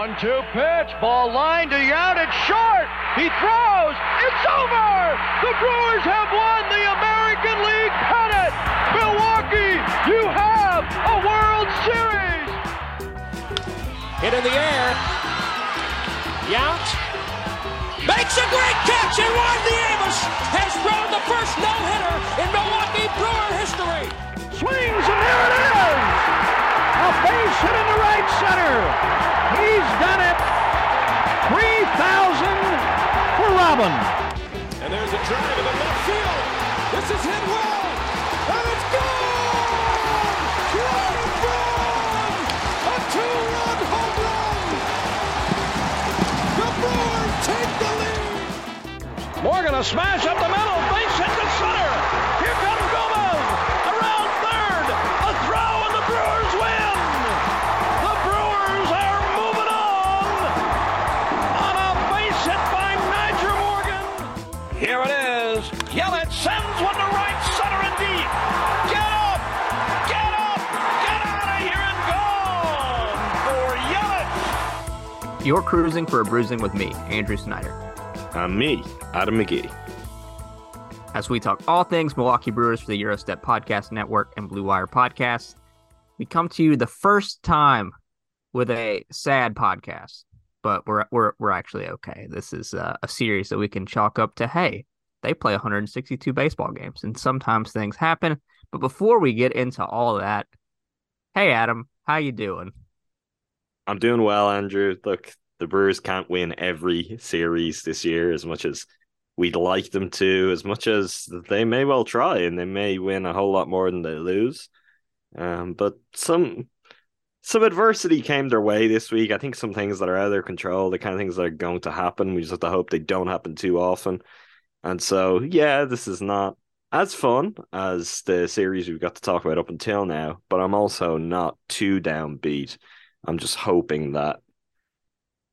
One-two pitch. Ball line to Yount. It's short. He throws. It's over. The Brewers have won the American League pennant. Milwaukee, you have a World Series. Hit in the air. Yount makes a great catch, and Juan Nieves has thrown the first no-hitter in Milwaukee Brewer history. Swings, and there it is. Base hit in the right center. He's done it. 3,000 for Robin. And there's a drive in the left field. This is hit well. And it's gone! Ryan Braun! A two-run home run! The Brewers take the lead! Morgan a smash up the middle. Base hit You're Crewsing for a Brewsing with me, Andrew Snyder, I'm me, Adam McGee. as we talk all things Milwaukee Brewers for the Gyro Step Podcast Network and Blue Wire Podcast. We come to you the first time with a sad podcast, but we're we're we're actually okay. This is uh, a series that we can chalk up to hey, they play 162 baseball games, and sometimes things happen. But before we get into all that, hey Adam, how you doing? I'm doing well, Andrew. Look, the Brewers can't win every series this year as much as we'd like them to, as much as they may well try, and they may win a whole lot more than they lose. Um, but some some adversity came their way this week. I think some things that are out of their control, the kind of things that are going to happen. We just have to hope they don't happen too often. And so, yeah, this is not as fun as the series we've got to talk about up until now, but I'm also not too downbeat. I'm just hoping that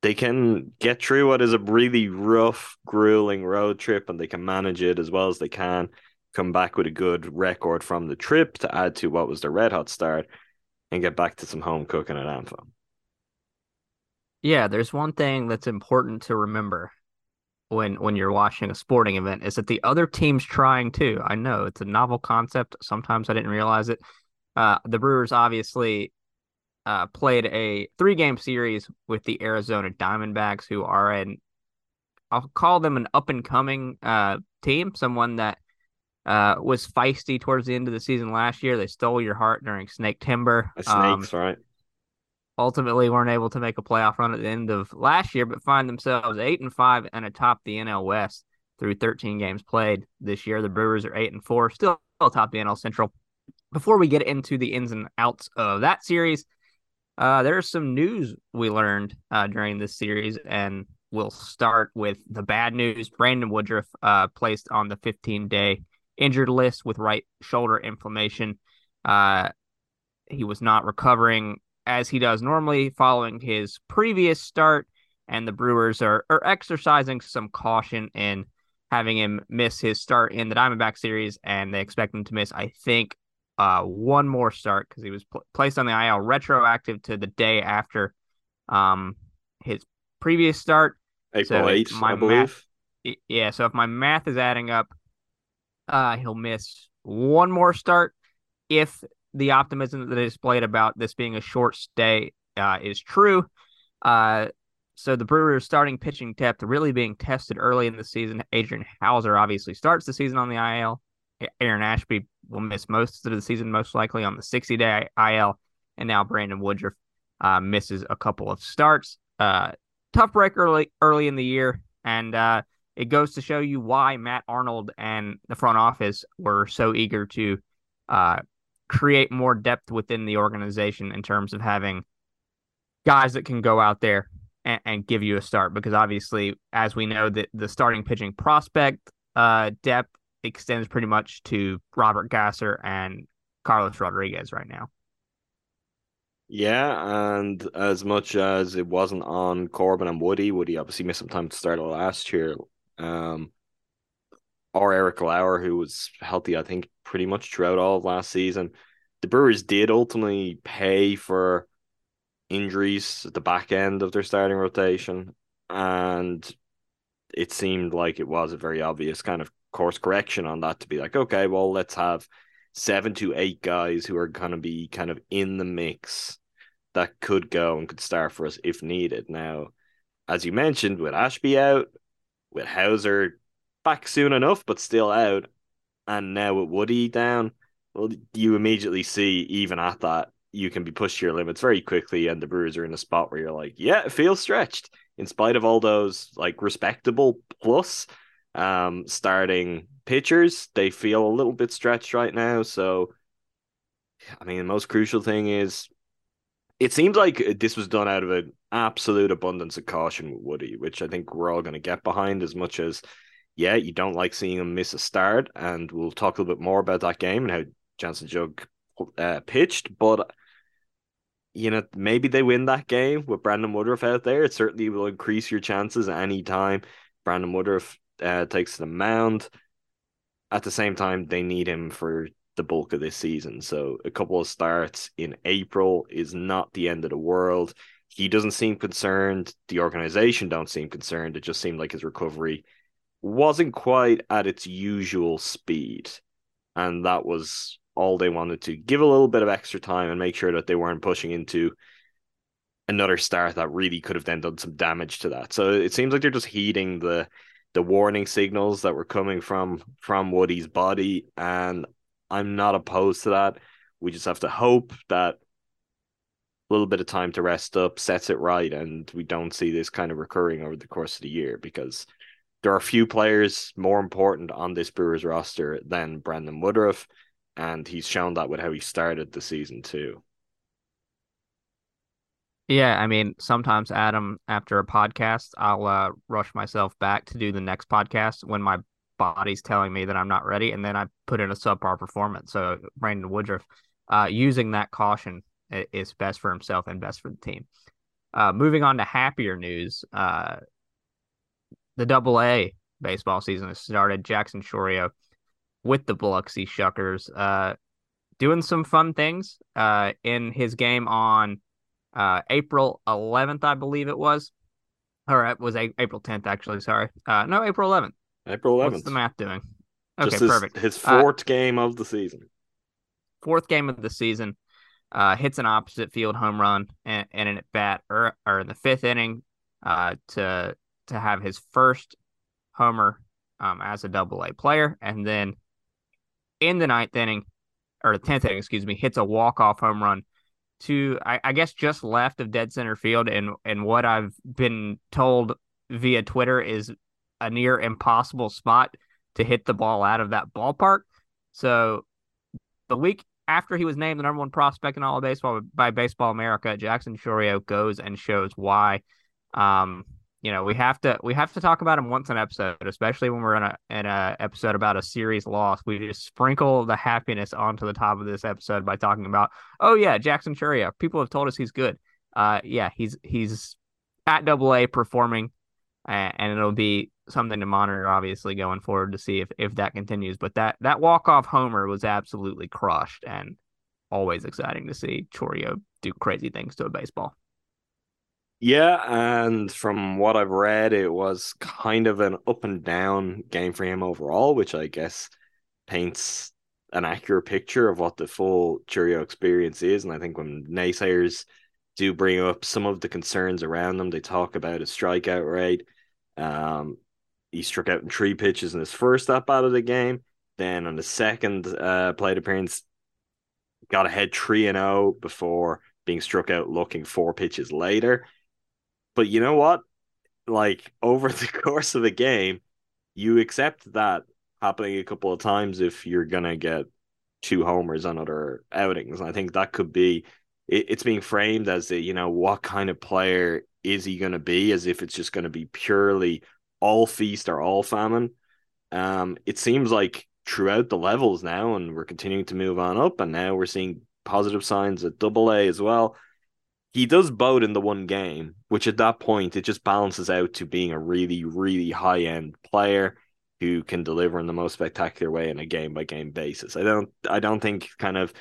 they can get through what is a really rough, grueling road trip and they can manage it as well as they can, come back with a good record from the trip to add to what was their red hot start and get back to some home cooking at AmFam. Yeah, there's one thing that's important to remember when when you're watching a sporting event is that the other team's trying too. I know it's a novel concept. Sometimes I didn't realize it. Uh, the Brewers obviously uh, played a three game series with the Arizona Diamondbacks, who are an I'll call them an up and coming uh, team, someone that uh, was feisty towards the end of the season last year. They stole your heart during Snaketember. Snakes, Um, right? ultimately weren't able to make a playoff run at the end of last year, but find themselves eight and five and atop the NL West through 13 games played this year. The Brewers are eight and four, still atop the NL Central. Before we get into the ins and outs of that series, uh, there's some news we learned uh, during this series, and we'll start with the bad news. Brandon Woodruff uh, placed on the 15 day injured list with right shoulder inflammation. Uh, he was not recovering as he does normally following his previous start, and the Brewers are, are exercising some caution in having him miss his start in the Diamondback series, and they expect him to miss, I think, uh, one more start because he was pl- placed on the IL retroactive to the day after um, his previous start. April so 8th, my I believe. Y- Yeah, so if my math is adding up, uh, he'll miss one more start if the optimism that they displayed about this being a short stay uh, is true. Uh, so the Brewers starting pitching depth really being tested early in the season. Adrian Houser obviously starts the season on the IL. Aaron Ashby will miss most of the season, most likely on the 60 day IL. And now Brandon Woodruff uh, misses a couple of starts. Uh, tough break early early in the year, and uh, it goes to show you why Matt Arnold and the front office were so eager to uh, create more depth within the organization in terms of having guys that can go out there and, and give you a start. Because obviously, as we know, that the starting pitching prospect uh, depth extends pretty much to Robert Gasser and Carlos Rodriguez right now. Yeah, and as much as it wasn't on Corbin and Woody, Woody obviously missed some time to start last year. Um, or Eric Lauer, who was healthy, I think, pretty much throughout all of last season. The Brewers did ultimately pay for injuries at the back end of their starting rotation, and it seemed like it was a very obvious kind of course correction on that to be like, okay, well, let's have seven to eight guys who are going to be kind of in the mix that could go and could start for us if needed. Now, as you mentioned, with Ashby out, with Houser back soon enough, but still out, and now with Woody down, well, you immediately see even at that you can be pushed to your limits very quickly, and the Brewers are in a spot where you're like, yeah, it feels stretched in spite of all those like respectable plus um starting pitchers. They feel a little bit stretched right now, so. I mean, the most crucial thing is it seems like this was done out of an absolute abundance of caution with Woody, which I think we're all going to get behind as much as, yeah, you don't like seeing him miss a start. And we'll talk a little bit more about that game and how Janson Junk uh, pitched. But, you know, maybe they win that game with Brandon Woodruff out there. It certainly will increase your chances any time Brandon Woodruff uh, takes the mound. At the same time, they need him for the bulk of this season. So a couple of starts in April is not the end of the world. He doesn't seem concerned. The organization don't seem concerned. It just seemed like his recovery wasn't quite at its usual speed. And that was all they wanted to give a little bit of extra time and make sure that they weren't pushing into another start that really could have then done some damage to that. So it seems like they're just heeding the the warning signals that were coming from from Woody's body and I'm not opposed to that. We just have to hope that a little bit of time to rest up sets it right and we don't see this kind of recurring over the course of the year because there are few players more important on this Brewers roster than Brandon Woodruff, and he's shown that with how he started the season too. Yeah, I mean, sometimes Adam, after a podcast, I'll uh, rush myself back to do the next podcast when my body's telling me that I'm not ready, and then I put in a subpar performance. So Brandon Woodruff, uh, using that caution is best for himself and best for the team. Uh, moving on to happier news, uh, the Double A baseball season has started. Jackson Chourio with the Biloxi Shuckers, uh, doing some fun things uh, in his game on uh, April 11th, I believe it was. Or it was April 10th, actually. Sorry. Uh, no, April 11th. April 11th. What's the math doing? Okay, Just his, perfect. His Uh, fourth game of the season. fourth game of the season, uh, hits an opposite field home run and, and an at bat or, or in the fifth inning uh, to to have his first homer um, as a double A player. And then in the ninth inning, or the 10th inning, excuse me, hits a walk off home run to, I, I guess, just left of dead center field. And, and what I've been told via Twitter is a near impossible spot to hit the ball out of that ballpark. So the week after he was named the number one prospect in all of baseball by Baseball America, Jackson Chourio goes and shows why. Um, you know, we have to we have to talk about him once an episode, especially when we're in a in a episode about a series loss. We just sprinkle the happiness onto the top of this episode by talking about, oh yeah, Jackson Chourio. People have told us he's good. Uh, yeah, he's he's at Double A performing, uh, and it'll be something to monitor obviously going forward to see if if that continues. But that that walk off homer was absolutely crushed, and always exciting to see Chourio do crazy things to a baseball. Yeah, and from what I've read, it was kind of an up and down game for him overall, which I guess paints an accurate picture of what the full Chourio experience is. And I think when naysayers do bring up some of the concerns around him. They talk about his strikeout rate. Um, he struck out in three pitches in his first at bat of the game. Then on the second uh, plate appearance, got ahead 3 and 0 before being struck out looking four pitches later. But you know what? Like over the course of a game, you accept that happening a couple of times if you're gonna get two homers on other outings. And I think that could be it, it's being framed as a, you know, what kind of player is he gonna be, as if it's just gonna be purely all feast or all famine. Um, it seems like throughout the levels now, and we're continuing to move on up, and now we're seeing positive signs at double A as well. He does boat in the one game, which at that point it just balances out to being a really, really high end player who can deliver in the most spectacular way in a game by game basis. I don't I don't think kind of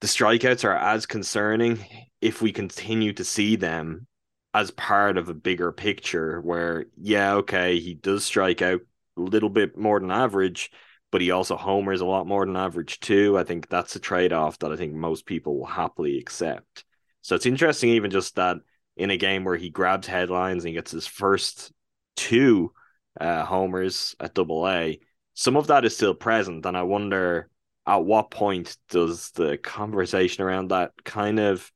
the strikeouts are as concerning if we continue to see them as part of a bigger picture where yeah, okay, he does strike out a little bit more than average, but he also homers a lot more than average too. I think that's a trade-off that I think most people will happily accept. So it's interesting even just that in a game where he grabs headlines and he gets his first two uh, homers at double A, some of that is still present. And I wonder at what point does the conversation around that kind of,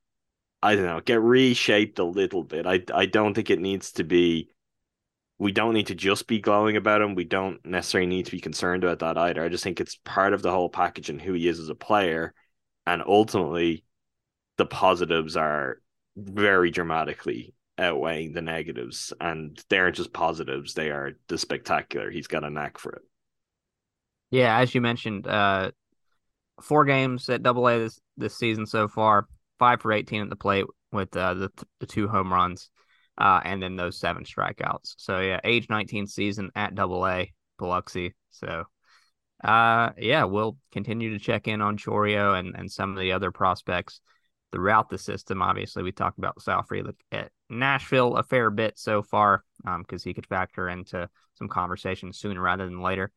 I don't know, get reshaped a little bit. I, I don't think it needs to be, we don't need to just be glowing about him. We don't necessarily need to be concerned about that either. I just think it's part of the whole package and who he is as a player. And ultimately, the positives are very dramatically outweighing the negatives, and they aren't just positives; they are the spectacular. He's got a knack for it. Yeah, as you mentioned, uh, four games at Double A this this season so far, five for eighteen at the plate with uh, the the two home runs, uh, and then those seven strikeouts. So yeah, age nineteen season at Double A, Biloxi. So. Uh yeah, we'll continue to check in on Chourio and, and some of the other prospects throughout the system. Obviously, we talked about Sal Frelick at Nashville a fair bit so far because um, he could factor into some conversation sooner rather than later.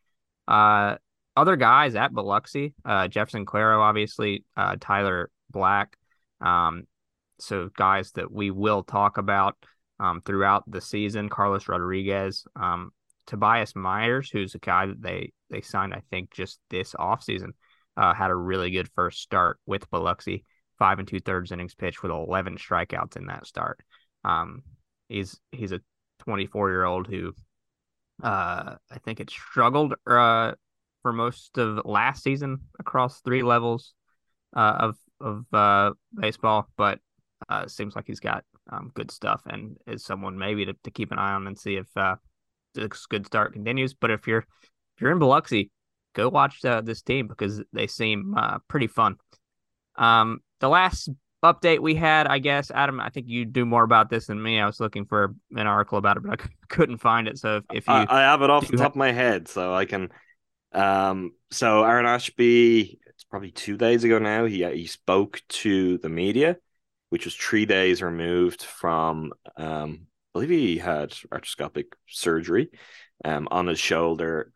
Uh, other guys at Biloxi, uh, Jeferson Quero, obviously, uh, Tyler Black. Um, so guys that we will talk about um, throughout the season. Carlos Rodriguez, um, Tobias Myers, who's a guy that they they signed, I think, just this offseason, uh, had a really good first start with Biloxi five and two thirds innings pitched with 11 strikeouts in that start. Um, he's he's a 24 year old who uh, I think it struggled uh, for most of last season across three levels uh, of of uh, baseball, but uh, seems like he's got um, good stuff and is someone maybe to, to keep an eye on and see if uh, this good start continues. But if you're if you're in Biloxi, go watch this team because they seem pretty fun. Um, the last update we had, I guess, Adam, I think you do more about this than me. I was looking for an article about it, but I couldn't find it. So if, if you, I, I, have it off the top have... of my head, so I can. Um, so Aaron Ashby, it's probably two days ago now. He he spoke to the media, which was three days removed from. Um, I believe he had arthroscopic surgery, um, on his shoulder,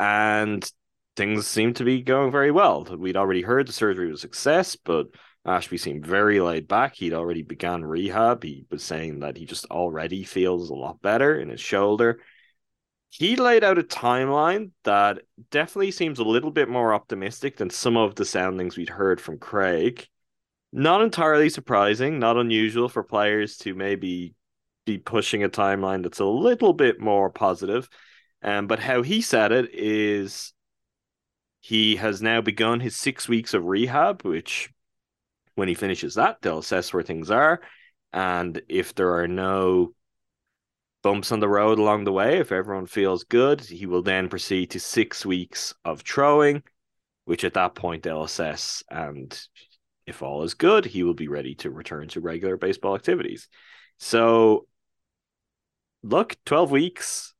and things seemed to be going very well. We'd already heard the surgery was a success, but Ashby seemed very laid back. He'd already begun rehab. He was saying that he just already feels a lot better in his shoulder. He laid out a timeline that definitely seems a little bit more optimistic than some of the soundings we'd heard from Craig. Not entirely surprising, not unusual for players to maybe be pushing a timeline that's a little bit more positive. Um, but how he said it is he has now begun his six weeks of rehab, which when he finishes that, they'll assess where things are. And if there are no bumps on the road along the way, if everyone feels good, he will then proceed to six weeks of throwing, which at that point they'll assess. And if all is good, he will be ready to return to regular baseball activities. So, look, 12 weeks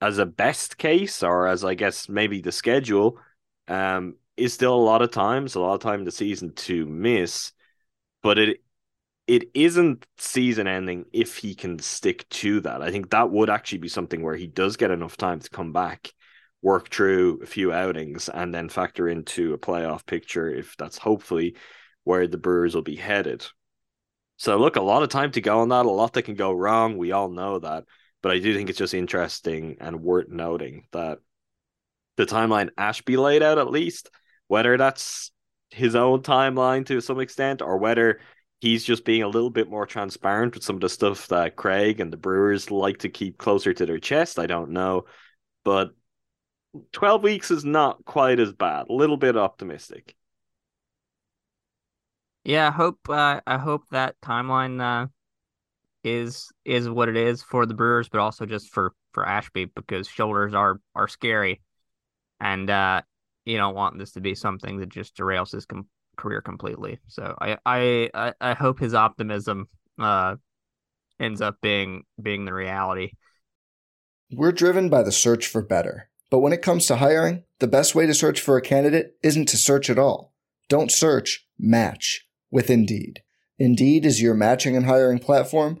as a best case or as I guess maybe the schedule um is still a lot of times a lot of time the season to miss but it it isn't season ending if he can stick to that I think that would actually be something where he does get enough time to come back work through a few outings and then factor into a playoff picture if that's hopefully where the Brewers will be headed. So look, a lot of time to go on that, a lot that can go wrong. We all know that. But I do think it's just interesting and worth noting that the timeline Ashby laid out at least, whether that's his own timeline to some extent or whether he's just being a little bit more transparent with some of the stuff that Craig and the Brewers like to keep closer to their chest. I don't know. But 12 weeks is not quite as bad. A little bit optimistic. Yeah, I hope uh, I hope that timeline uh, is is what it is for the Brewers, but also just for for Ashby because shoulders are are scary, and uh, you don't want this to be something that just derails his com- career completely. So I I I hope his optimism uh ends up being being the reality. We're driven by the search for better. But when it comes to hiring, the best way to search for a candidate isn't to search at all. Don't search, match with Indeed. Indeed is your matching and hiring platform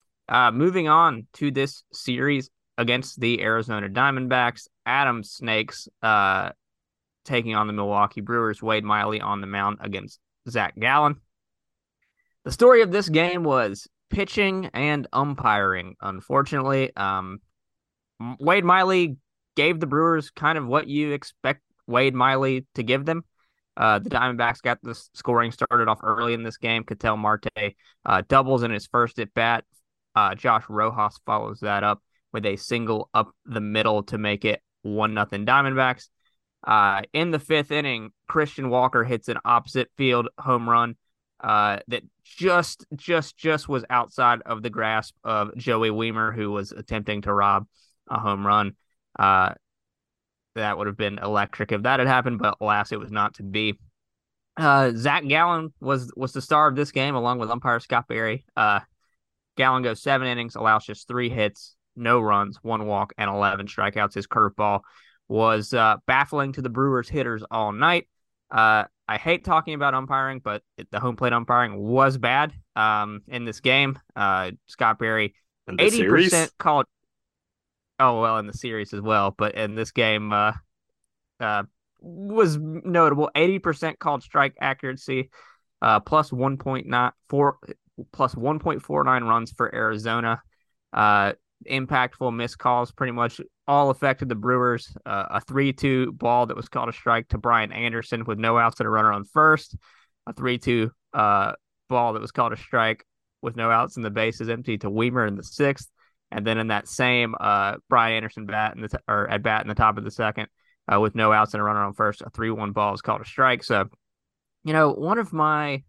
Uh, moving on to this series against the Arizona Diamondbacks, Adam Snakes uh, taking on the Milwaukee Brewers, Wade Miley on the mound against Zach Gallen. The story of this game was pitching and umpiring. Unfortunately, um, Wade Miley gave the Brewers kind of what you expect Wade Miley to give them. Uh, the Diamondbacks got the scoring started off early in this game. Ketel Marte uh, doubles in his first at bat, uh, Josh Rojas follows that up with a single up the middle to make it one nothing Diamondbacks. Uh, in the fifth inning, Christian Walker hits an opposite field home run uh, that just just just was outside of the grasp of Joey Wiemer, who was attempting to rob a home run. Uh, that would have been electric if that had happened, but alas, it was not to be. Uh, Zach Gallen was was the star of this game, along with umpire Scott Barry. Uh, Gallen goes seven innings, allows just three hits, no runs, one walk, and 11 strikeouts. His curveball was uh, baffling to the Brewers hitters all night. Uh, I hate talking about umpiring, but the home plate umpiring was bad um, in this game. Uh, Scott Barry, 80% called. Oh, well, in the series as well. But in this game, uh, uh, was notable 80% called strike accuracy, uh, plus 1.94 plus 1.49 runs for Arizona. Uh, impactful missed calls pretty much all affected the Brewers. Uh, a 3 2 ball that was called a strike to Brian Anderson with no outs and a runner on first. A 3 2 uh, ball that was called a strike with no outs and the bases empty to Wiemer in the sixth. And then in that same uh, Brian Anderson bat in the t- or at bat in the top of the second uh, with no outs and a runner on first, a 3 1 ball is called a strike. So, you know, one of my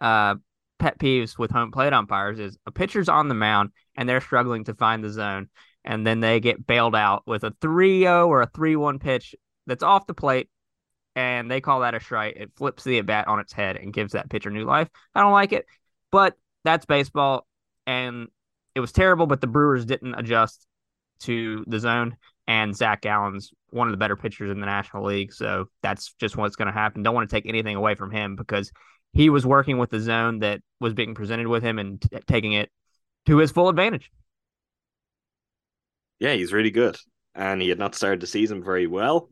uh, pet peeves with home plate umpires is a pitcher's on the mound and they're struggling to find the zone, and then they get bailed out with a 3 0 or a 3 1 pitch that's off the plate, and they call that a strike. It flips the at bat on its head and gives that pitcher new life. I don't like it, but that's baseball, and it was terrible, but the Brewers didn't adjust to the zone. And Zach Gallen's one of the better pitchers in the National League. So that's just what's going to happen. Don't want to take anything away from him because he was working with the zone that was being presented with him and t- taking it to his full advantage. Yeah, he's really good. And he had not started the season very well.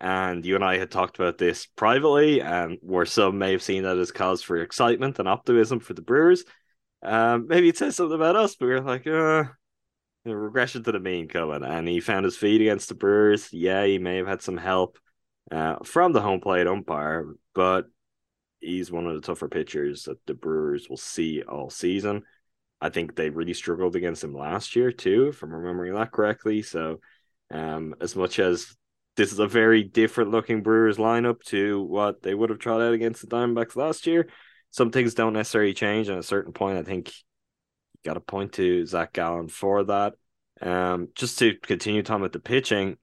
And you and I had talked about this privately, and where some may have seen that as cause for excitement and optimism for the Brewers. Um, maybe it says something about us, but we are like, uh, regression to the mean coming. And he found his feet against the Brewers. Yeah, he may have had some help uh, from the home plate umpire, but he's one of the tougher pitchers that the Brewers will see all season. I think they really struggled against him last year too, if I'm remembering that correctly. So, um, as much as this is a very different looking Brewers lineup to what they would have tried out against the Diamondbacks last year. Some things don't necessarily change. At a certain point, I think you got to point to Zach Gallen for that. Um, just to continue talking about the pitching,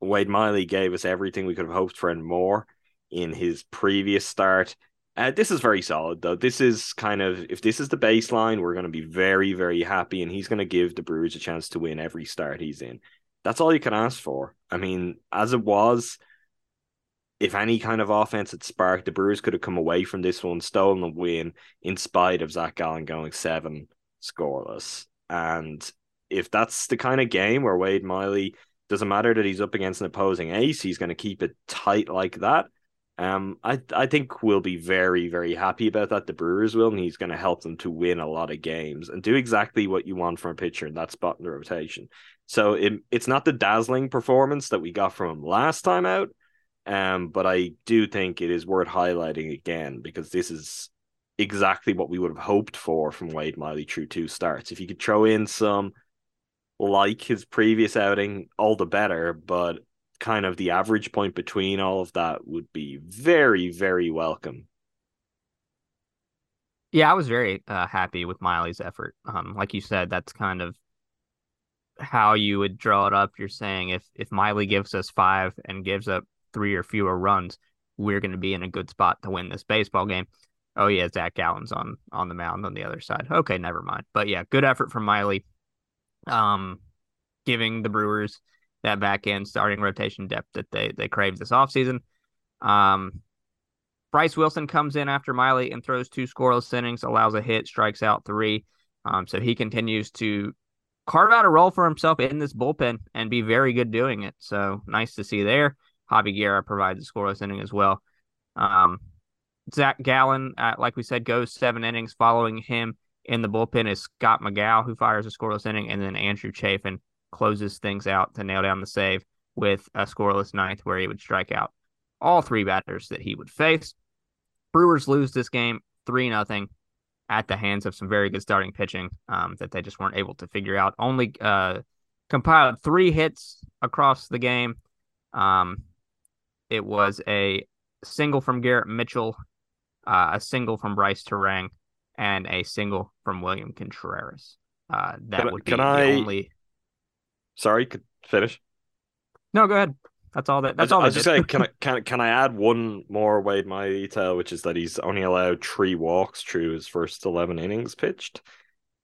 Wade Miley gave us everything we could have hoped for and more in his previous start. Uh, this is very solid, though. This is kind of, if this is the baseline, we're going to be very, very happy. And he's going to give the Brewers a chance to win every start he's in. That's all you can ask for. I mean, as it was, if any kind of offense had sparked, the Brewers could have come away from this one, stolen a win, in spite of Zach Gallen going seven scoreless. And if that's the kind of game where Wade Miley doesn't matter that he's up against an opposing ace, he's going to keep it tight like that. Um, I I think we'll be very very happy about that. The Brewers will, and he's going to help them to win a lot of games and do exactly what you want from a pitcher in that spot in the rotation. So it, it's not the dazzling performance that we got from him last time out, um, but I do think it is worth highlighting again because this is exactly what we would have hoped for from Wade Miley through two starts. If you could throw in some like his previous outing, all the better. But kind of the average point between all of that would be very, very welcome. Yeah, I was very uh, happy with Miley's effort. Um, like you said, that's kind of how you would draw it up. You're saying if if Miley gives us five and gives up three or fewer runs, we're going to be in a good spot to win this baseball game. Oh yeah, Zach Gallen's on on the mound on the other side. Okay, never mind. But yeah, good effort from Miley. Um, giving the Brewers that back end starting rotation depth that they they crave this offseason. Um, Bryce Wilson comes in after Miley and throws two scoreless innings, allows a hit, strikes out three. Um, so he continues to carve out a role for himself in this bullpen and be very good doing it. So nice to see there. Javi Guerra provides a scoreless inning as well. Um, Zach Gallen, uh, like we said, goes seven innings. Following him in the bullpen is Scott McGough, who fires a scoreless inning, and then Andrew Chafin closes things out to nail down the save with a scoreless ninth where he would strike out all three batters that he would face. Brewers lose this game 3 0 at the hands of some very good starting pitching um, that they just weren't able to figure out. Only uh, compiled three hits across the game. Um, it was a single from Garrett Mitchell, uh, a single from Brice Turang, and a single from William Contreras. Uh, that can, would be can the I, only. Sorry, could finish. No, go ahead. That's all that. That's I, all. I was just saying, can I can can I add one more Wade Miley detail, which is that he's only allowed three walks through his first eleven innings pitched.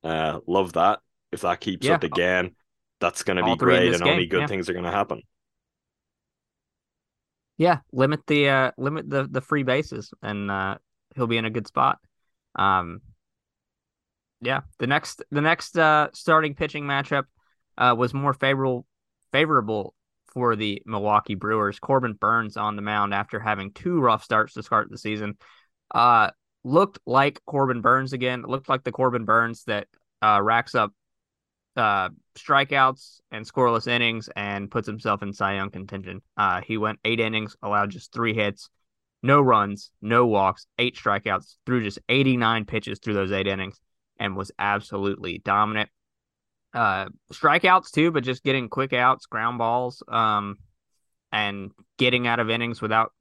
Uh, love that. If that keeps Yeah. up again, that's going to be great, and only good yeah. things are going to happen. Yeah, limit the uh limit the the free bases and uh he'll be in a good spot. Um yeah, the next the next uh starting pitching matchup uh was more favorable favorable for the Milwaukee Brewers. Corbin Burnes on the mound after having two rough starts to start the season. Uh looked like Corbin Burnes again. Looked like the Corbin Burnes that uh racks up uh, strikeouts and scoreless innings and puts himself in Cy Young contention. Uh, he went eight innings, allowed just three hits, no runs, no walks, eight strikeouts, threw just 89 pitches through those eight innings, and was absolutely dominant. Uh, strikeouts too, but just getting quick outs, ground balls, um, and getting out of innings without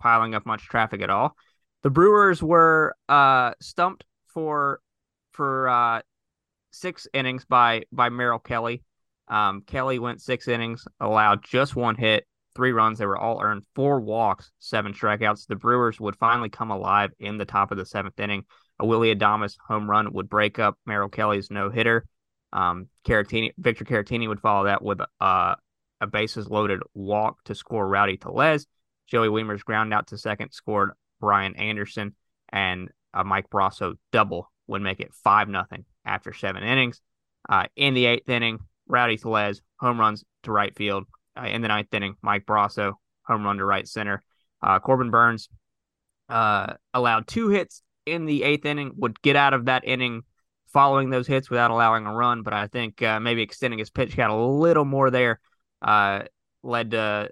piling up much traffic at all. The Brewers were uh stumped for for uh six innings by by Merrill Kelly. Um, Kelly went six innings, allowed just one hit, three runs. They were all earned, four walks, seven strikeouts. The Brewers would finally come alive in the top of the seventh inning. A Willie Adames home run would break up Merrill Kelly's no hitter. Um, Caratini, Victor Caratini would follow that with uh, a bases loaded walk to score Rowdy Tellez. Joey Wiemer's ground out to second scored Brian Anderson, and a Mike Brosseau double would make it five nothing after seven innings. Uh, in the eighth inning, Rowdy Tellez home runs to right field. Uh, in the ninth inning, Mike Brosseau home run to right center. Uh, Corbin Burnes uh, allowed two hits in the eighth inning. Would get out of that inning following those hits without allowing a run, but I think uh, maybe extending his pitch got a little more there. Uh, led to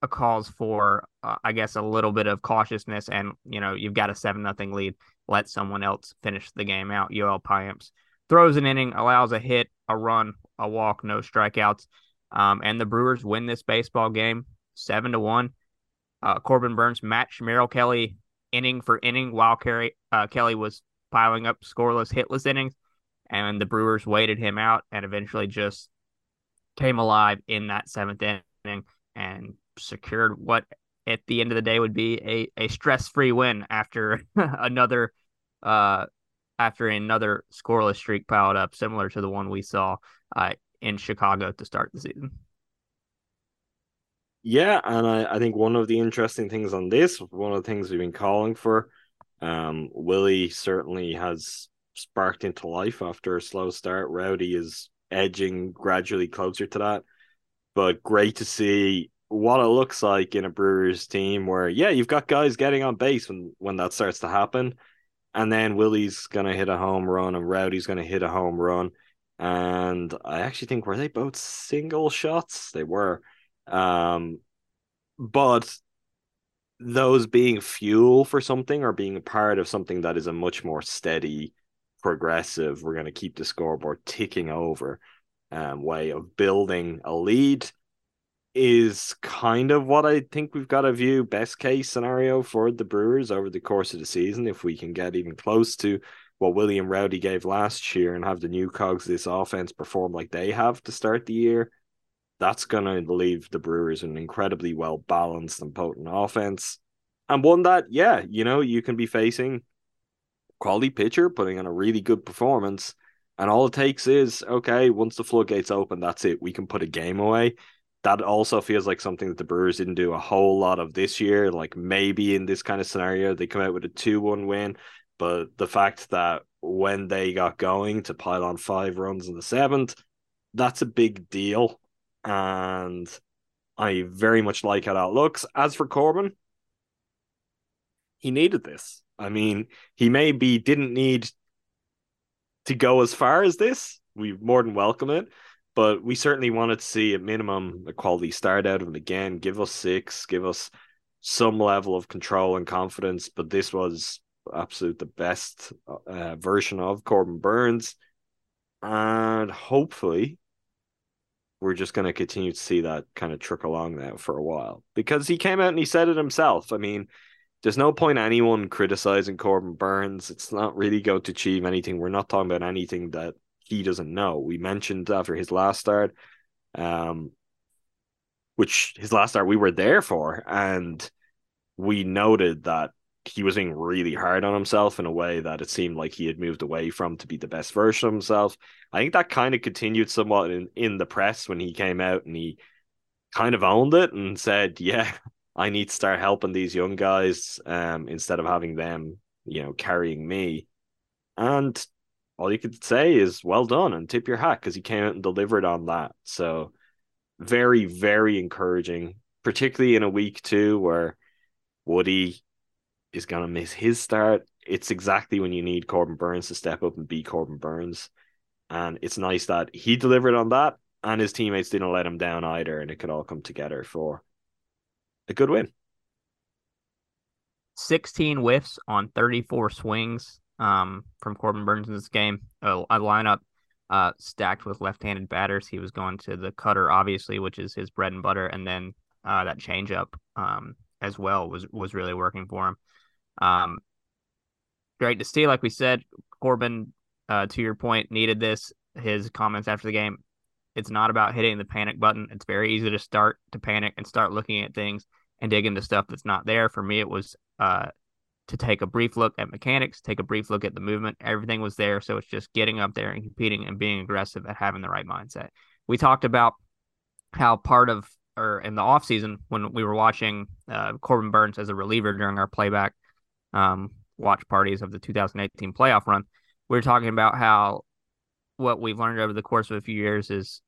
a cause for, uh, I guess, a little bit of cautiousness. And you know, you've got a seven nothing lead. Let someone else finish the game out. Yoel Payamps throws an inning, allows a hit, a run, a walk, no strikeouts. Um, and the Brewers win this baseball game seven to one. Uh, Corbin Burnes matched Merrill Kelly inning for inning while Kelly, uh, Kelly was piling up scoreless, hitless innings, and the Brewers waited him out and eventually just came alive in that seventh inning and secured what at the end of the day would be a, a stress free win after another uh after another scoreless streak piled up, similar to the one we saw uh, in Chicago to start the season. Yeah, and I, I think one of the interesting things on this, one of the things we've been calling for, um, Willie certainly has sparked into life after a slow start. Rowdy is edging gradually closer to that. But great to see what it looks like in a Brewers team where, yeah, you've got guys getting on base when, when that starts to happen. And then Willie's going to hit a home run and Rowdy's going to hit a home run. And I actually think, were they both single shots? They were. Um, but those being fuel for something or being a part of something that is a much more steady, progressive, we're going to keep the scoreboard ticking over um, way of building a lead is kind of what I think we've got to view best case scenario for the Brewers over the course of the season. If we can get even close to what William Rowdy gave last year and have the new cogs this offense perform like they have to start the year, that's going to leave the Brewers an incredibly well balanced and potent offense. And one that, yeah, you know, you can be facing quality pitcher putting in a really good performance. And all it takes is, okay, once the floodgates open, that's it. We can put a game away. That also feels like something that the Brewers didn't do a whole lot of this year. Like maybe in this kind of scenario, they come out with a 2 1 win. But the fact that when they got going to pile on five runs in the seventh, that's a big deal. And I very much like how that looks. As for Corbin, he needed this. I mean, he maybe didn't need to go as far as this. We more than welcome it, but we certainly wanted to see at minimum a quality start out of him again. Give us six, give us some level of control and confidence. But this was absolute the best uh, version of Corbin Burnes, and hopefully we're just going to continue to see that kind of trickle along now for a while because he came out and he said it himself. I mean, there's no point anyone criticizing Corbin Burnes. It's not really going to achieve anything. We're not talking about anything that he doesn't know. We mentioned after his last start, um, which his last start we were there for, and we noted that he was being really hard on himself in a way that it seemed like he had moved away from to be the best version of himself. I think that kind of continued somewhat in, in the press when he came out and he kind of owned it and said, Yeah, I need to start helping these young guys um, instead of having them, you know, carrying me. And all you could say is well done and tip your hat because he came out and delivered on that. So very, very encouraging, particularly in a week two where Woody is going to miss his start. It's exactly when you need Corbin Burnes to step up and be Corbin Burnes. And it's nice that he delivered on that and his teammates didn't let him down either. And it could all come together for a good win. 16 whiffs on 34 swings um, from Corbin Burns in this game. A, a lineup uh, stacked with left-handed batters. He was going to the cutter, obviously, which is his bread and butter, and then uh, that changeup um, as well was was really working for him. Um, great to see. Like we said, Corbin, uh, to your point, needed this. His comments after the game. It's not about hitting the panic button. It's very easy to start to panic and start looking at things and dig into stuff that's not there. For me, it was uh, to take a brief look at mechanics, take a brief look at the movement. Everything was there. So it's just getting up there and competing and being aggressive at having the right mindset. We talked about how part of or in the offseason when we were watching uh, Corbin Burnes as a reliever during our playback um, watch parties of the 2018 playoff run, we were talking about how what we've learned over the course of a few years is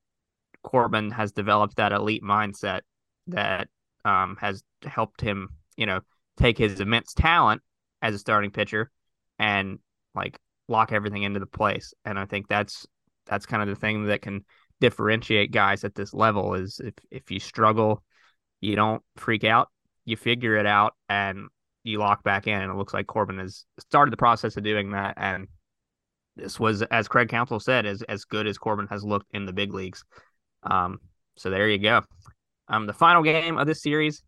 Corbin has developed that elite mindset that um, has helped him, you know, take his immense talent as a starting pitcher and like lock everything into the place. And I think that's that's kind of the thing that can differentiate guys at this level is if if you struggle, you don't freak out, you figure it out and you lock back in. And it looks like Corbin has started the process of doing that. And this was, as Craig Counsell said, as as good as Corbin has looked in the big leagues. Um, so there you go. Um, the final game of this series,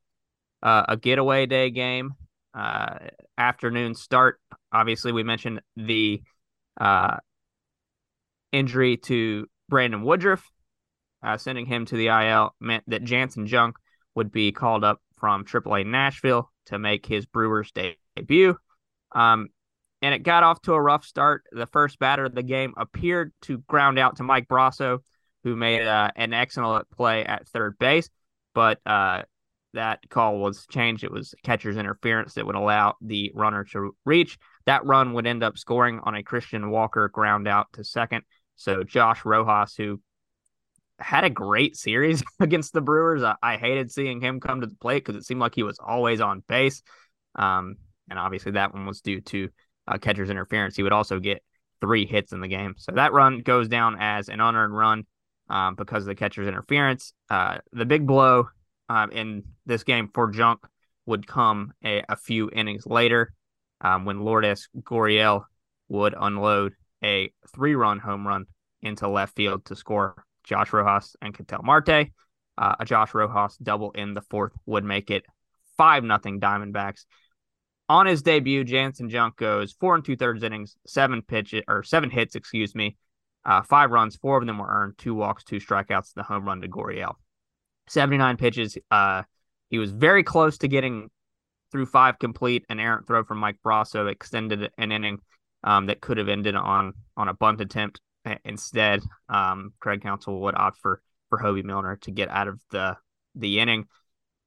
uh, a getaway day game, uh, afternoon start. Obviously, we mentioned the uh, injury to Brandon Woodruff, uh, sending him to the IL meant that Janson Junk would be called up from AAA Nashville to make his Brewers debut. Um, and it got off to a rough start. The first batter of the game appeared to ground out to Mike Brosseau, who made uh, an excellent play at third base, but uh, that call was changed. It was catcher's interference that would allow the runner to reach. That run would end up scoring on a Christian Walker ground out to second. So Josh Rojas, who had a great series against the Brewers, I, I hated seeing him come to the plate because it seemed like he was always on base. Um, and obviously that one was due to uh, catcher's interference. He would also get three hits in the game. So that run goes down as an unearned run um, because of the catcher's interference. Uh, the big blow um, in this game for Junk would come a, a few innings later um, when Lourdes Gurriel would unload a three run home run into left field to score Josh Rojas and Ketel Marte. Uh, a Josh Rojas double in the fourth would make it 5 nothing Diamondbacks on his debut, Janson Junk goes four and two thirds innings, seven pitches or seven hits, excuse me, uh, five runs, four of them were earned, two walks, two strikeouts, the home run to Gurriel. 79 pitches. Uh, he was very close to getting through five complete. An errant throw from Mike Brosseau extended an inning um, that could have ended on on a bunt attempt. Instead, um, Craig Counsell would opt for for Hoby Milner to get out of the the inning.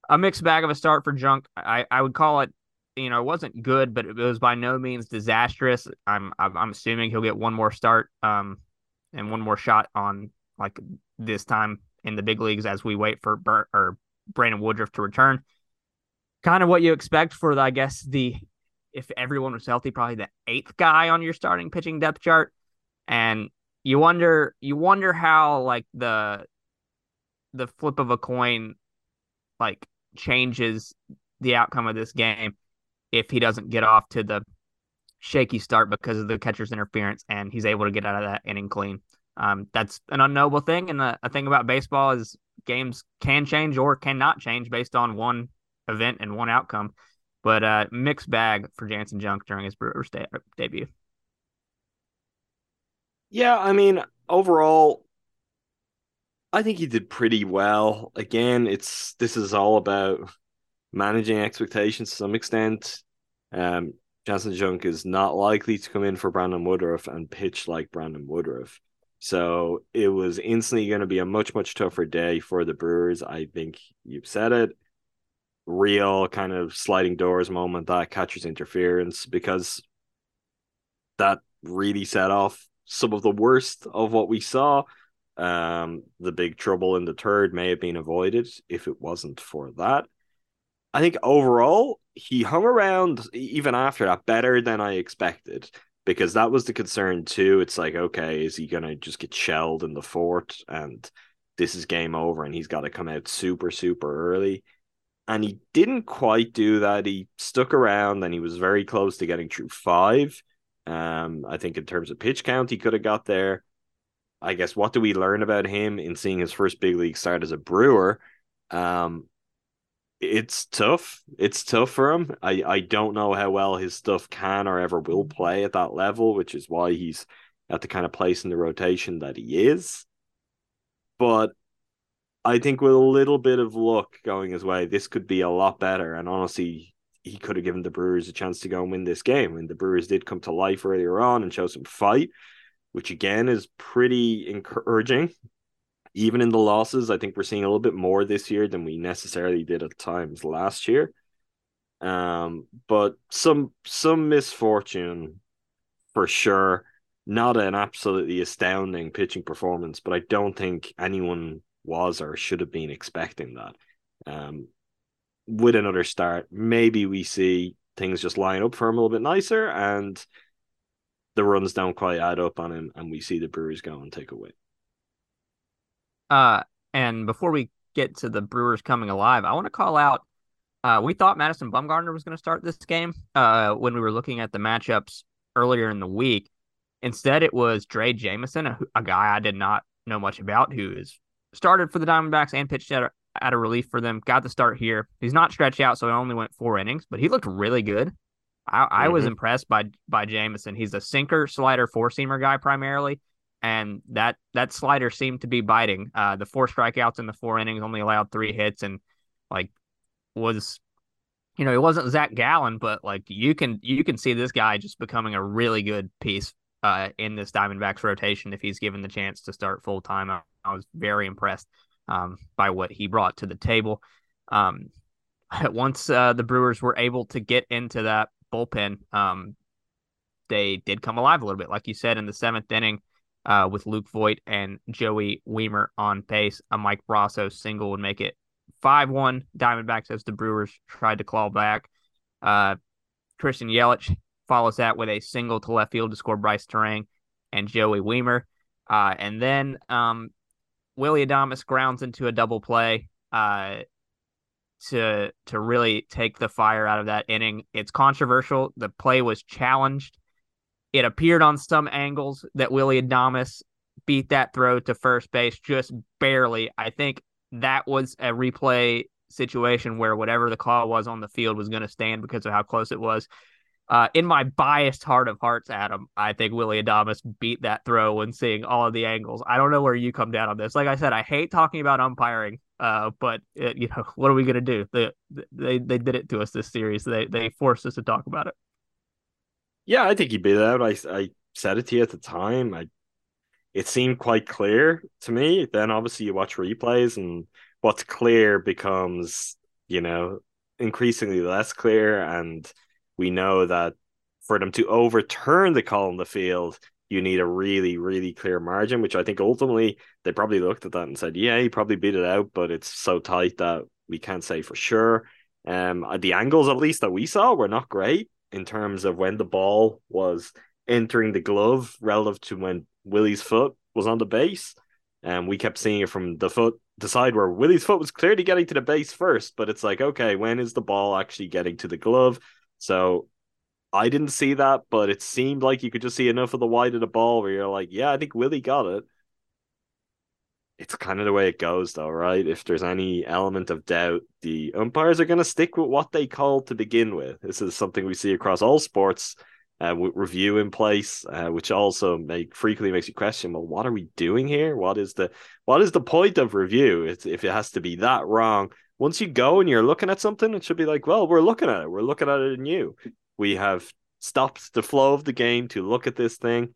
A mixed bag of a start for Junk. I, I would call it you know, it wasn't good, but it was by no means disastrous. I'm I'm assuming he'll get one more start, um, and one more shot on like this time in the big leagues as we wait for Bert or Brandon Woodruff to return. Kind of what you expect for, the, I guess the if everyone was healthy, probably the eighth guy on your starting pitching depth chart, and you wonder you wonder how like the the flip of a coin like changes the outcome of this game if he doesn't get off to the shaky start because of the catcher's interference and he's able to get out of that inning clean. Um, that's an unknowable thing. And the, the thing about baseball is games can change or cannot change based on one event and one outcome. But uh, mixed bag for Janson Junk during his Brewers de- debut. Yeah, I mean, overall, I think he did pretty well. Again, it's this is all about managing expectations to some extent. Um, Janson Junk is not likely to come in for Brandon Woodruff and pitch like Brandon Woodruff. So it was instantly going to be a much, much tougher day for the Brewers. I think you've said it. Real kind of sliding doors moment that catcher's interference because that really set off some of the worst of what we saw. Um, the big trouble in the third may have been avoided if it wasn't for that. I think overall he hung around even after that better than I expected because that was the concern too. It's like, okay, is he gonna just get shelled in the fort and this is game over and he's got to come out super super early? And he didn't quite do that. He stuck around and he was very close to getting through five. Um, I think in terms of pitch count, he could have got there. I guess what do we learn about him in seeing his first big league start as a Brewer? Um, it's tough. It's tough for him. I, I don't know how well his stuff can or ever will play at that level, which is why he's at the kind of place in the rotation that he is. But I think with a little bit of luck going his way, this could be a lot better. And honestly, he could have given the Brewers a chance to go and win this game. And the Brewers did come to life earlier on and show some fight, which again is pretty encouraging even in the losses, I think we're seeing a little bit more this year than we necessarily did at times last year. Um, but some some misfortune for sure. Not an absolutely astounding pitching performance, but I don't think anyone was or should have been expecting that. Um, with another start, maybe we see things just line up for him a little bit nicer, and the runs don't quite add up on him, and we see the Brewers go and take a win. Uh, and before we get to the Brewers coming alive, I want to call out. Uh, we thought Madison Bumgarner was going to start this game. Uh, when we were looking at the matchups earlier in the week, instead it was Drey Jameson, a, a guy I did not know much about, who is started for the Diamondbacks and pitched at at a relief for them. Got the start here. He's not stretched out, so he only went four innings, but he looked really good. I, I was Mhm. impressed by by Jameson. He's a sinker, slider, four seamer guy primarily, and that that slider seemed to be biting. Uh, the four strikeouts in the four innings only allowed three hits, and like was, you know, it wasn't Zach Gallen, but like you can you can see this guy just becoming a really good piece uh, in this Diamondbacks rotation if he's given the chance to start full time. I, I was very impressed um, by what he brought to the table. Um, once uh, the Brewers were able to get into that bullpen, um, they did come alive a little bit, like you said, in the seventh inning uh, with Luke Voit and Joey Wiemer on pace. A Mike Brosseau single would make it 5 1 Diamondbacks as the Brewers tried to claw back. Uh, Christian Yelich follows that with a single to left field to score Brice Turang and Joey Wiemer. Uh, and then um, Willy Adames grounds into a double play uh, to to really take the fire out of that inning. It's controversial. The play was challenged. It appeared on some angles that Willy Adames beat that throw to first base just barely. I think that was a replay situation where whatever the call was on the field was going to stand because of how close it was. Uh, in my biased heart of hearts, Adam, I think Willy Adames beat that throw when seeing all of the angles. I don't know where you come down on this. Like I said, I hate talking about umpiring, uh, but it, you know what are we gonna do? They, they they did it to us this series. They they forced us to talk about it. Yeah, I think he beat that. I I said it to you at the time. I it seemed quite clear to me. Then obviously you watch replays and what's clear becomes, you know, increasingly less clear. And we know that for them to overturn the call on the field, you need a really, really clear margin, which I think ultimately they probably looked at that and said, yeah, he probably beat it out, but it's so tight that we can't say for sure. Um, the angles, at least that we saw, were not great in terms of when the ball was entering the glove relative to when Willie's foot was on the base. And we kept seeing it from the foot, the side where Willie's foot was clearly getting to the base first, but it's like, okay, when is the ball actually getting to the glove? So I didn't see that, but it seemed like you could just see enough of the wide of the ball where you're like, yeah, I think Willie got it. It's kind of the way it goes, though, right? If there's any element of doubt, the umpires are going to stick with what they called to begin with. This is something we see across all sports uh, with review in place, uh, which also make frequently makes you question, well, what are we doing here? What is the what is the point of review? It's, if it has to be that wrong, once you go and you're looking at something, it should be like, well, we're looking at it. We're looking at it in you. We have stopped the flow of the game to look at this thing.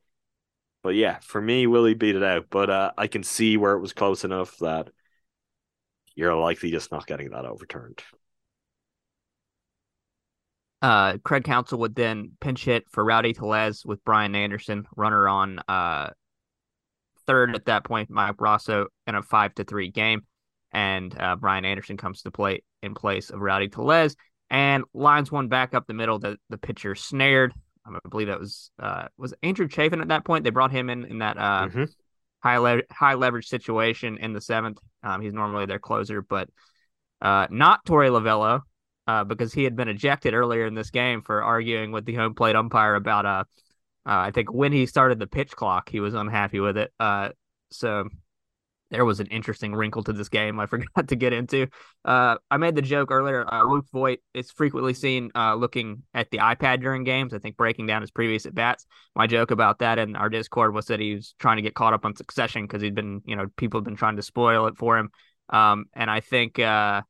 But yeah, for me, Willie beat it out. But uh, I can see where it was close enough that you're likely just not getting that overturned. Uh, Craig Counsell would then pinch hit for Rowdy Tellez with Brian Anderson, runner on uh, third at that point, Mike Brosseau, in a five to three game. And uh, Brian Anderson comes to play in place of Rowdy Tellez and lines one back up the middle that the pitcher snared. I believe that was uh, was Andrew Chafin at that point. They brought him in in that uh, Mhm. high le- high leverage situation in the seventh. Um, he's normally their closer, but uh, not Torey Lovullo uh, because he had been ejected earlier in this game for arguing with the home plate umpire about uh, uh I think when he started the pitch clock, he was unhappy with it. Uh, so there was an interesting wrinkle to this game I forgot to get into. Uh, I made the joke earlier. Uh, Luke Voit is frequently seen uh, looking at the iPad during games. I think breaking down his previous at bats. My joke about that in our Discord was that he was trying to get caught up on Succession because he'd been, you know, people have been trying to spoil it for him. Um, and I think, uh,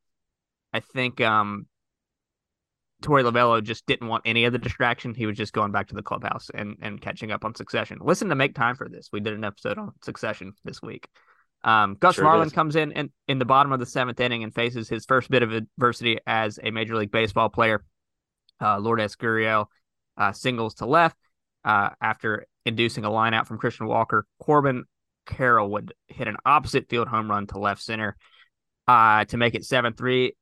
I think, um, Torey Lovullo just didn't want any of the distraction. He was just going back to the clubhouse and and catching up on Succession. Listen to make time for this. We did an episode on Succession this week. Um, Gus Sure Marlin comes in, in in the bottom of the seventh inning and faces his first bit of adversity as a Major League Baseball player. Uh, Lourdes Gurriel uh, singles to left uh, after inducing a line out from Christian Walker. Corbin Carroll would hit an opposite field home run to left center uh, to make it 7 3.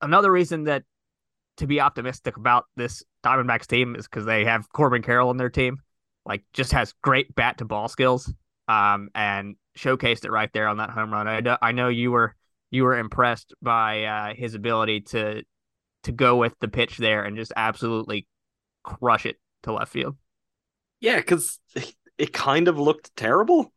Another reason that to be optimistic about this Diamondbacks team is because they have Corbin Carroll on their team. Like, just has great bat to ball skills um, and showcased it right there on that home run. I, I know you were you were impressed by uh, his ability to to go with the pitch there and just absolutely crush it to left field. Yeah, because it kind of looked terrible.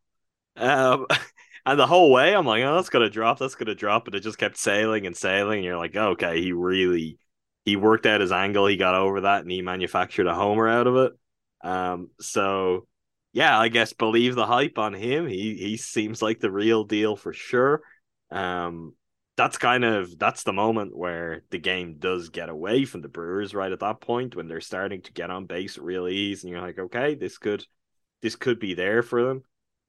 Um, And the whole way, I'm like, oh, that's gonna drop, that's gonna drop, but it just kept sailing and sailing. And you're like, okay, he really he worked out his angle, he got over that, and he manufactured a homer out of it. Um, so yeah, I guess believe the hype on him. He he seems like the real deal for sure. Um, that's kind of that's the moment where the game does get away from the Brewers right at that point when they're starting to get on base real ease, and you're like, okay, this could this could be there for them.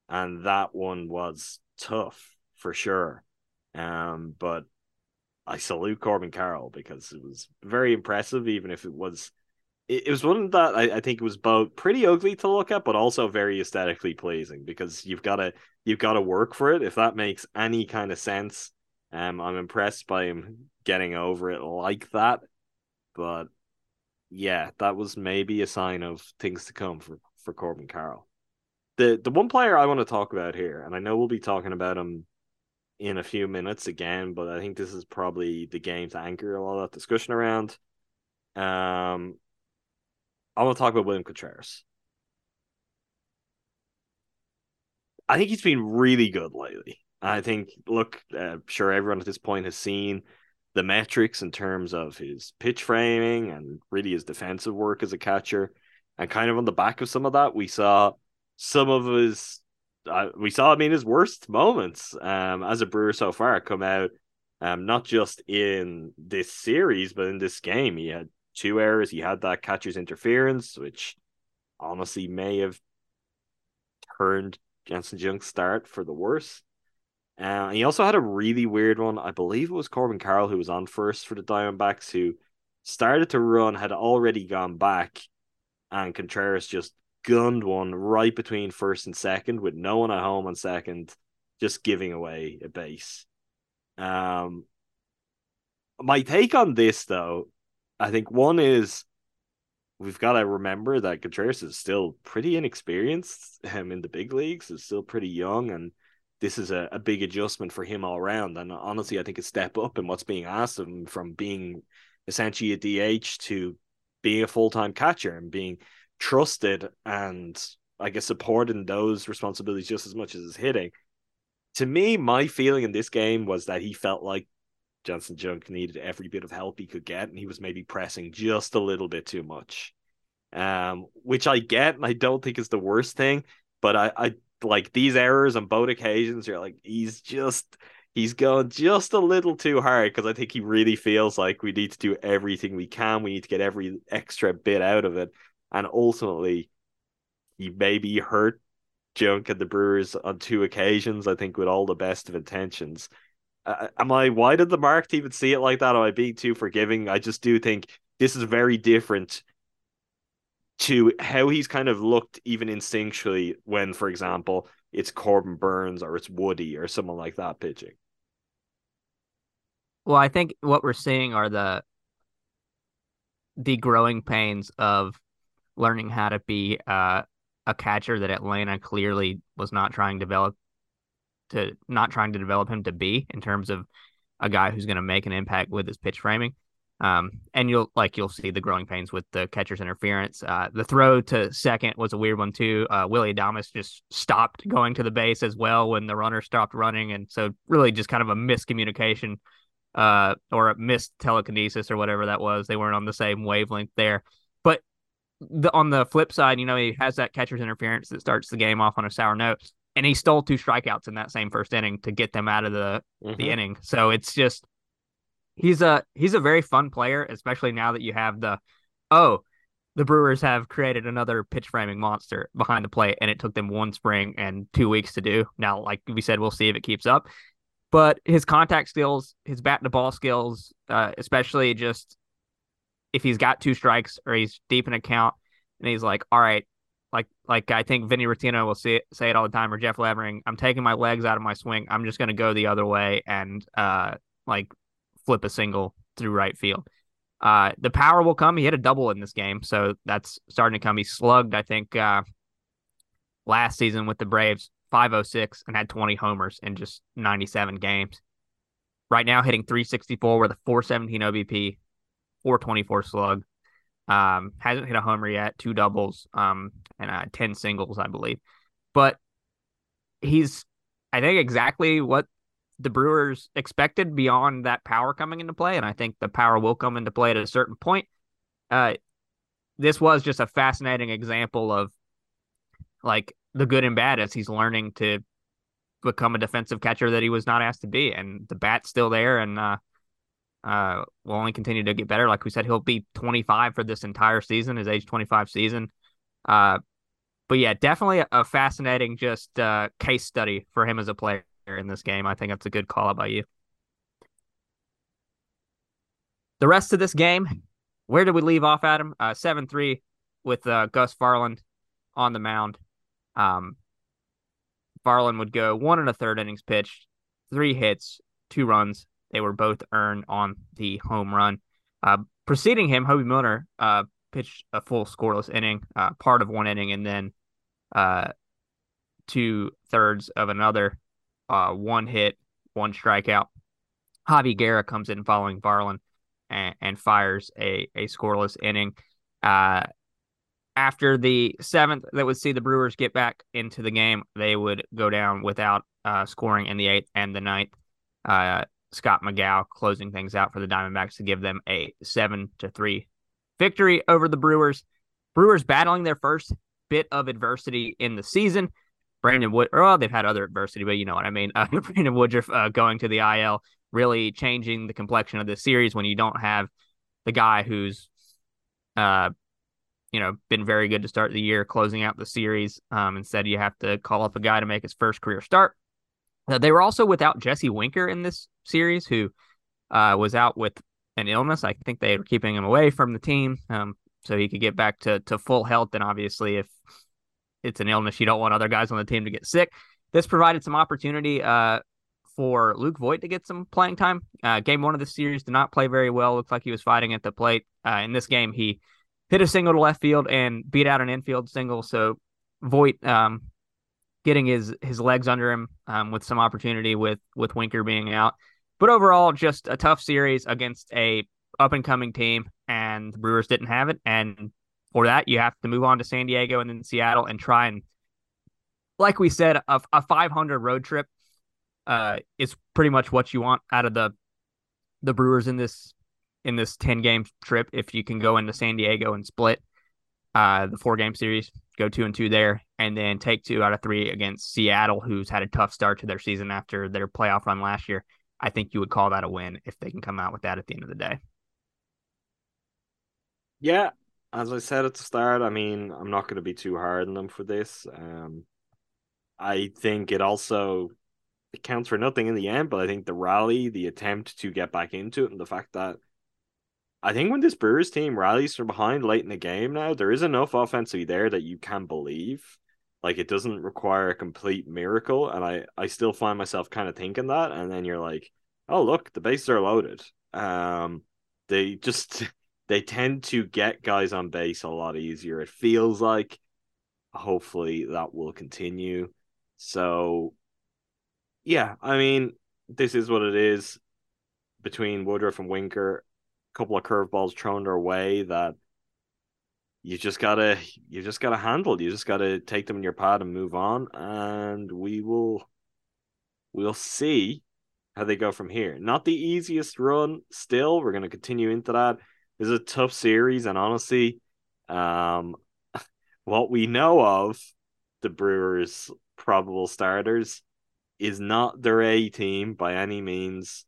And that one was tough for sure. Um, but I salute Corbin Carroll because it was very impressive, even if it was it, it was one that I, I think was both pretty ugly to look at, but also very aesthetically pleasing because you've got to you've got to work for it. If that makes any kind of sense, um, I'm impressed by him getting over it like that. But yeah, that was maybe a sign of things to come for for Corbin Carroll. The the one player I want to talk about here, and I know we'll be talking about him in a few minutes again, but I think this is probably the game to anchor a lot of that discussion around. Um, I want to talk about William Contreras. I think he's been really good lately. I think, look, uh, sure, everyone at this point has seen the metrics in terms of his pitch framing and really his defensive work as a catcher. And kind of on the back of some of that, we saw some of his, uh, we saw, I mean, his worst moments um, as a Brewer so far come out, um, not just in this series, but in this game. He had two errors. He had that catcher's interference, which honestly may have turned Janson Junk's start for the worse. Uh, he also had a really weird one. I believe it was Corbin Carroll who was on first for the Diamondbacks, who started to run, had already gone back, and Contreras just gunned one right between first and second with no one at home on second, just giving away a base. Um, my take on this, though, I think one is we've got to remember that Contreras is still pretty inexperienced um, in the big leagues, is still pretty young, and this is a, a big adjustment for him all around. And honestly, I think a step up in what's being asked of him from being essentially a DH to being a full time catcher and being trusted and I guess supporting those responsibilities just as much as his hitting. To me, my feeling in this game was that he felt like Janson Junk needed every bit of help he could get, and he was maybe pressing just a little bit too much. Um, which I get, and I don't think is the worst thing, but I, I like these errors on both occasions. You're like, he's just he's going just a little too hard because I think he really feels like we need to do everything we can. We need to get every extra bit out of it, and ultimately, he maybe hurt Junk and the Brewers on two occasions. I think with all the best of intentions uh, am I why did the market even see it like that? Am I being too forgiving? I just do think this is very different to how he's kind of looked even instinctually when, for example, it's Corbin Burnes or it's Woody or someone like that pitching. Well, I think what we're seeing are the the growing pains of learning how to be uh, a catcher that Atlanta clearly was not trying to develop to not trying to develop him to be in terms of a guy who's going to make an impact with his pitch framing. Um, and you'll like you'll see the growing pains with the catcher's interference. Uh, the throw to second was a weird one too. Uh, Willy Adames just stopped going to the base as well when the runner stopped running, and so really just kind of a miscommunication uh, or a missed telekinesis or whatever that was. They weren't on the same wavelength there. But the, on the flip side, you know, he has that catcher's interference that starts the game off on a sour note and he stole two strikeouts in that same first inning to get them out of the mm-hmm. the inning. So it's just he's a he's a very fun player, especially now that you have the oh the Brewers have created another pitch framing monster behind the plate, and it took them one spring and two weeks to do. Now, like we said, we'll see if it keeps up. But his contact skills, his bat to ball skills, uh, especially just if he's got two strikes or he's deep in a count, and he's like, all right, like like I think Vinny Rottino will say it, say it all the time, or Jeff Levering. I'm taking my legs out of my swing. I'm just going to go the other way and uh like flip a single through right field. Uh, the power will come. He hit a double in this game, so that's starting to come. He slugged, I think, uh, last season with the Braves, 506, and had 20 homers in just 97 games. Right now, hitting 364 with a 417 OBP, 424 slug. Um, hasn't hit a homer yet, two doubles, um, and uh, ten singles, I believe. But he's I think exactly what the Brewers expected beyond that power coming into play, and I think the power will come into play at a certain point. Uh, this was just a fascinating example of like the good and bad as he's learning to become a defensive catcher that he was not asked to be, and the bat's still there, and uh, uh, will only continue to get better. Like we said, he'll be 25 for this entire season, his age 25 season. Uh, but yeah, definitely a, fascinating just uh, case study for him as a player in this game. I think that's a good call out by you. The rest of this game, where did we leave off, Adam? Uh, 7 3 with uh, Gus Varland on the mound. Um, Varland would go one and a third innings pitched, three hits, two runs. They were both earned on the home run. Uh, preceding him, Hoby Milner uh, pitched a full scoreless inning, uh, part of one inning, and then uh, two thirds of another. Uh, one hit, one strikeout. Javy Guerra comes in following Varland and, and fires a, a scoreless inning. Uh, after the seventh that would see the Brewers get back into the game, they would go down without uh, scoring in the eighth and the ninth. Scott McGough closing things out for the Diamondbacks to give them a seven to three victory over the Brewers. Brewers battling their first bit of adversity in the season. Brandon Wood, well, they've had other adversity, but you know what I mean. Uh, Brandon Woodruff uh, going to the IL, really changing the complexion of this series when you don't have the guy who's, uh, you know, been very good to start the year, closing out the series. Um, instead, you have to call up a guy to make his first career start. Uh, they were also without Jesse Winker in this series, who uh, was out with an illness. I think they were keeping him away from the team um, so he could get back to to full health. And obviously, if it's an illness, you don't want other guys on the team to get sick. This provided some opportunity uh, for Luke Voit to get some playing time. Uh, game one of the series did not play very well. Looked like he was fighting at the plate. Uh, in this game, he hit a single to left field and beat out an infield single. So Voit um, getting his his legs under him um, with some opportunity with with Winker being out. But overall, just a tough series against a up and coming team, and the Brewers didn't have it. And for that, you have to move on to San Diego and then Seattle and try and, like we said, a, a 500 road trip uh, is pretty much what you want out of the the Brewers in this in this 10 game trip. If you can go into San Diego and split uh, the four game series, go two and two there, and then take two out of three against Seattle, who's had a tough start to their season after their playoff run last year. I think you would call that a win if they can come out with that at the end of the day. Yeah, as I said at the start, I mean, I'm not going to be too hard on them for this. Um, I think it also it counts for nothing in the end, but I think the rally, the attempt to get back into it, and the fact that I think when this Brewers team rallies from behind late in the game now, there is enough offensively there that you can believe. Like it doesn't require a complete miracle, and I I still find myself kind of thinking that, and then you're like, oh look, the bases are loaded. Um, they just they tend to get guys on base a lot easier. It feels like hopefully that will continue. So yeah, I mean, this is what it is between Woodruff and Winker. Couple of curveballs thrown their way that you just gotta you just gotta handle. You just gotta take them in your pad and move on. And we will we'll see how they go from here. Not the easiest run still. We're gonna continue into that is a tough series, and honestly, um, what we know of the Brewers' probable starters is not their A team by any means,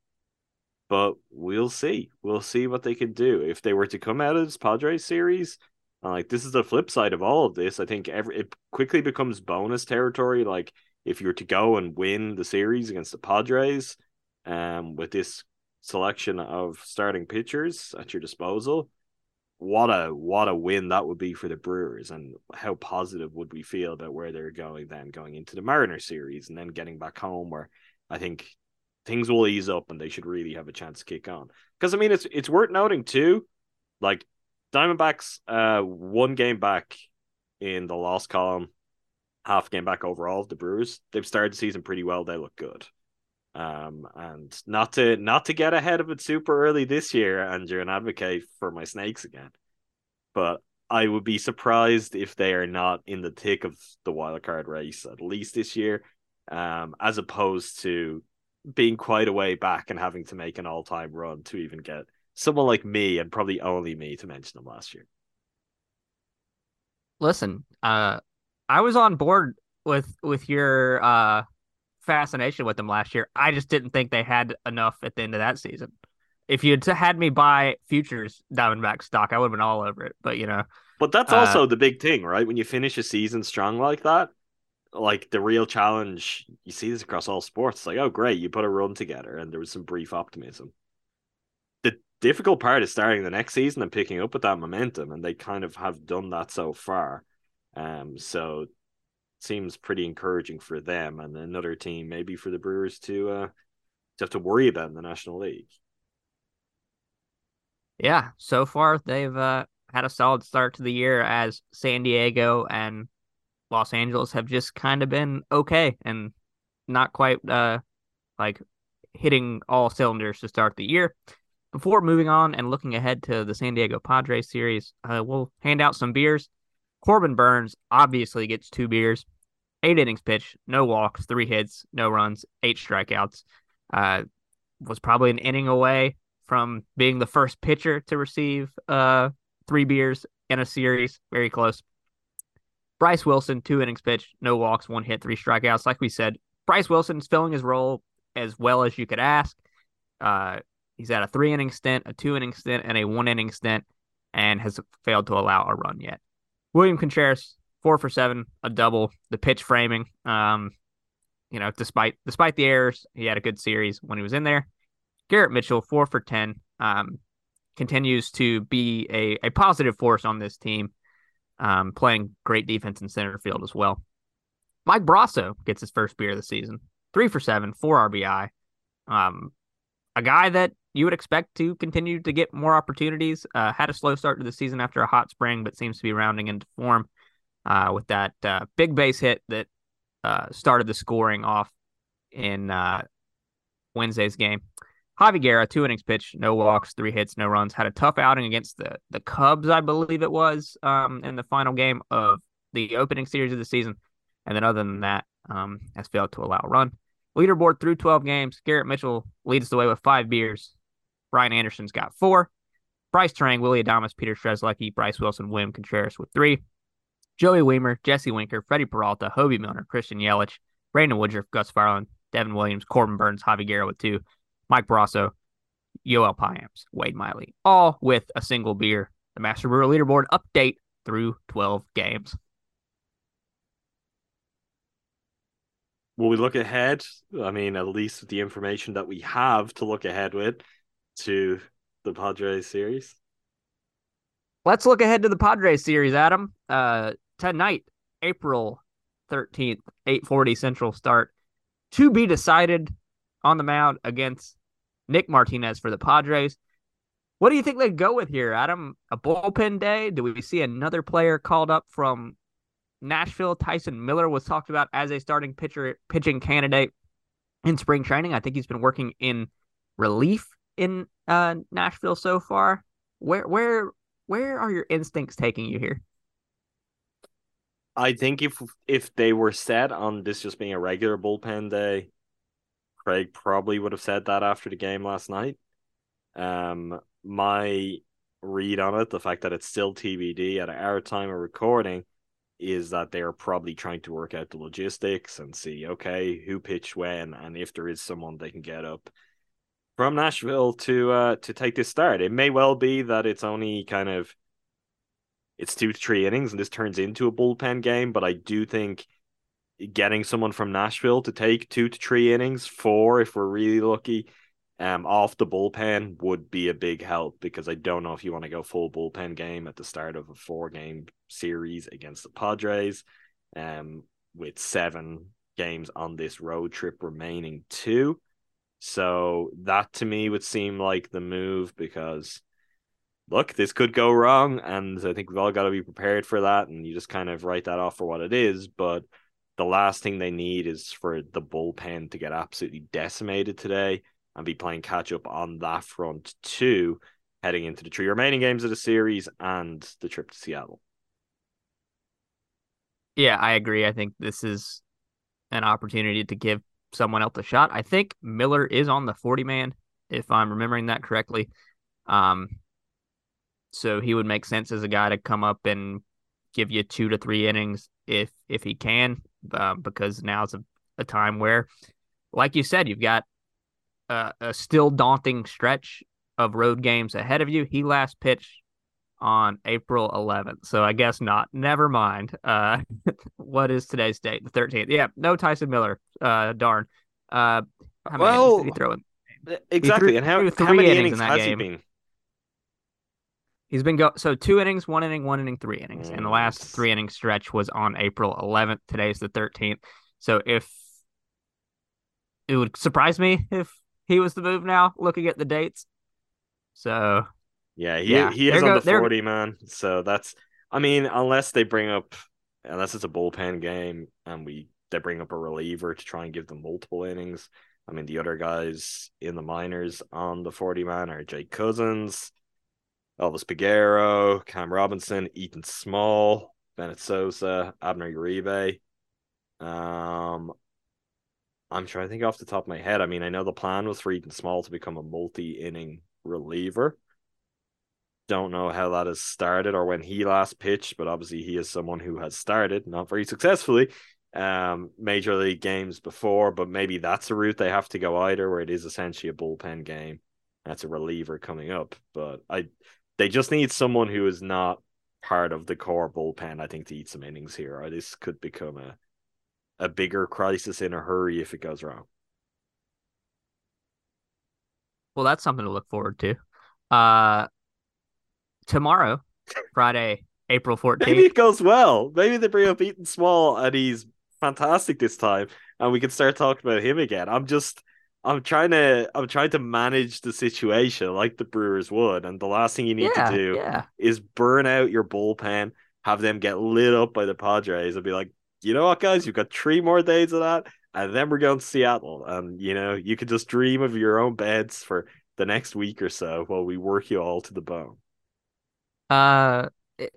but we'll see. We'll see what they can do if they were to come out of this Padres series. Like this is the flip side of all of this. I think every it quickly becomes bonus territory. Like if you were to go and win the series against the Padres, um, with this selection of starting pitchers at your disposal, what a what a win that would be for the Brewers, and how positive would we feel about where they're going then going into the Mariner series and then getting back home where I think things will ease up and they should really have a chance to kick on. Because I mean it's it's worth noting too, like Diamondbacks uh one game back in the last column, half game back overall the Brewers. They've started the season pretty well, they look good. Um, and not to not to get ahead of it super early this year, and advocate for my snakes again. But I would be surprised if they are not in the thick of the wild card race at least this year. um, as opposed to being quite a way back and having to make an all time run to even get someone like me and probably only me to mention them last year. Listen, uh, I was on board with with your uh fascination with them last year. I just didn't think they had enough at the end of that season. If you'd had me buy futures Diamondback stock, I would have been all over it. But you know, but that's also uh, the big thing, right? When you finish a season strong like that, like the real challenge, you see this across all sports. It's like, oh, great, you put a run together, and there was some brief optimism. The difficult part is starting the next season and picking up with that momentum, and they kind of have done that so far. Um, so seems pretty encouraging for them and another team, maybe for the Brewers to uh to have to worry about in the National League. Yeah, so far they've uh, had a solid start to the year as San Diego and Los Angeles have just kind of been okay and not quite uh like hitting all cylinders to start the year. Before moving on and looking ahead to the San Diego Padres series, uh, we'll hand out some beers. Corbin Burnes obviously gets two beers, eight innings pitched, no walks, three hits, no runs, eight strikeouts. Uh, was probably an inning away from being the first pitcher to receive uh, three beers in a series. Very close. Bryse Wilson, two innings pitched, no walks, one hit, three strikeouts. Like we said, Bryse Wilson's filling his role as well as you could ask. Uh, he's had a three inning stint, a two inning stint, and a one inning stint, and has failed to allow a run yet. William Contreras, four for seven, a double. The pitch framing, um, you know, despite despite the errors, he had a good series when he was in there. Garrett Mitchell, four for ten, um, continues to be a, a positive force on this team um, playing great defense in center field as well. Mike Brosseau gets his first beer of the season, three for seven, four RBI. Um, a guy that you would expect to continue to get more opportunities. Uh, had a slow start to the season after a hot spring, but seems to be rounding into form uh, with that uh, big base hit that uh, started the scoring off in uh, Wednesday's game. Javy Guerra, two innings pitched, no walks, three hits, no runs. Had a tough outing against the the Cubs, I believe it was, um, in the final game of the opening series of the season. And then other than that, um, has failed to allow a run. Leaderboard through 12 games. Garrett Mitchell leads the way with five beers. Brian Anderson's got four. Brice Turang, Willy Adames, Peter Strzelecki, Bryse Wilson, William Contreras with three. Joey Wiemer, Jesse Winker, Freddie Peralta, Hoby Milner, Christian Yelich, Brandon Woodruff, Gus Varland, Devin Williams, Corbin Burnes, Javy Guerra with two. Mike Brosseau, Yoel Payamps, Wade Miley, all with a single beer. The Master Brewer Leaderboard update through 12 games. Will we look ahead? I mean, at least with the information that we have to look ahead with to the Padres series. Let's look ahead to the Padres series, Adam. Uh, tonight, April 13th, 8:40 Central start to be decided on the mound against Nick Martinez for the Padres. What do you think they go with here, Adam? A bullpen day? Do we see another player called up from Nashville? Tyson Miller was talked about as a starting pitcher pitching candidate in spring training. I think he's been working in relief in uh, Nashville so far. Where where where are your instincts taking you here? I think if if they were set on this just being a regular bullpen day, Craig probably would have said that after the game last night. Um, my read on it, the fact that it's still TBD at our time of recording, is that they are probably trying to work out the logistics and see, okay, who pitched when, and if there is someone they can get up from Nashville to uh to take this start. It may well be that it's only kind of it's two to three innings and this turns into a bullpen game, but I do think getting someone from Nashville to take two to three innings, four if we're really lucky, um, off the bullpen would be a big help because I don't know if you want to go full bullpen game at the start of a four game series against the Padres, um, with seven games on this road trip remaining too. So that to me would seem like the move because look, this could go wrong, and I think we've all got to be prepared for that, and you just kind of write that off for what it is, but the last thing they need is for the bullpen to get absolutely decimated today and be playing catch up on that front too, heading into the three remaining games of the series and the trip to Seattle. Yeah, I agree. I think this is an opportunity to give someone else a shot. I think Miller is on the 40 man, if I'm remembering that correctly. Um, so he would make sense as a guy to come up and give you two to three innings if if he can, uh, because now's a, a time where, like you said, you've got a, a still daunting stretch of road games ahead of you. He last pitched on April 11th. So I guess not. Never mind. Uh, what is today's date? The 13th. Yeah, no Tyson Miller. Uh, darn. Uh, how many Well, did he throw in? Exactly. threw- and how, how many innings innings in that has he game. been? He's been go so two innings, one inning, one inning, three innings, and the last Mm. three inning stretch was on April 11th. Today's the 13th. So if it would surprise me if he was the move now, looking at the dates. So Yeah, he Yeah, he is there on go- the there- 40 man. So that's I mean, unless they bring up unless it's a bullpen game and we they bring up a reliever to try and give them multiple innings. I mean, the other guys in the minors on the 40 man are Jake Cousins, Elvis Peguero, Cam Robinson, Ethan Small, Bennett Sosa, Abner Uribe. Um I'm trying to think off the top of my head. I mean, I know the plan was for Ethan Small to become a multi-inning reliever don't know how that has started or when he last pitched, but obviously he is someone who has started, not very successfully, um, major league games before, but maybe that's a route they have to go either, where it is essentially a bullpen game. That's a reliever coming up. But I they just need someone who is not part of the core bullpen, I think, to eat some innings here, or this could become a a bigger crisis in a hurry if it goes wrong. Well, that's something to look forward to. Uh, tomorrow, Friday, April 14th. Maybe 14th. it goes well. Maybe they bring up Ethan Small and he's fantastic this time, and we can start talking about him again. I'm just, I'm trying to, I'm trying to manage the situation like the Brewers would, and the last thing you need yeah, to do yeah. is burn out your bullpen, have them get lit up by the Padres, and be like, you know what, guys, you've got three more days of that, and then we're going to Seattle, and you know you could just dream of your own beds for the next week or so while we work you all to the bone. Uh, it,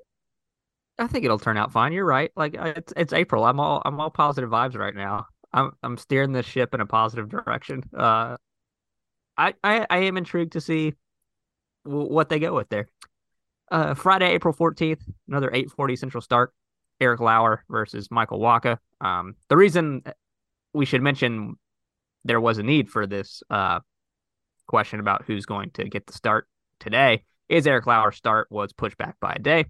I think it'll turn out fine. You're right. Like it's it's April. I'm all I'm all positive vibes right now. I'm I'm steering this ship in a positive direction. Uh, I I, I am intrigued to see w- what they go with there. Uh, Friday, April 14th, another 8:40 Central start. Eric Lauer versus Michael Wacha. Um, the reason we should mention there was a need for this uh question about who's going to get the start today is Eric Lauer's start was pushed back by a day.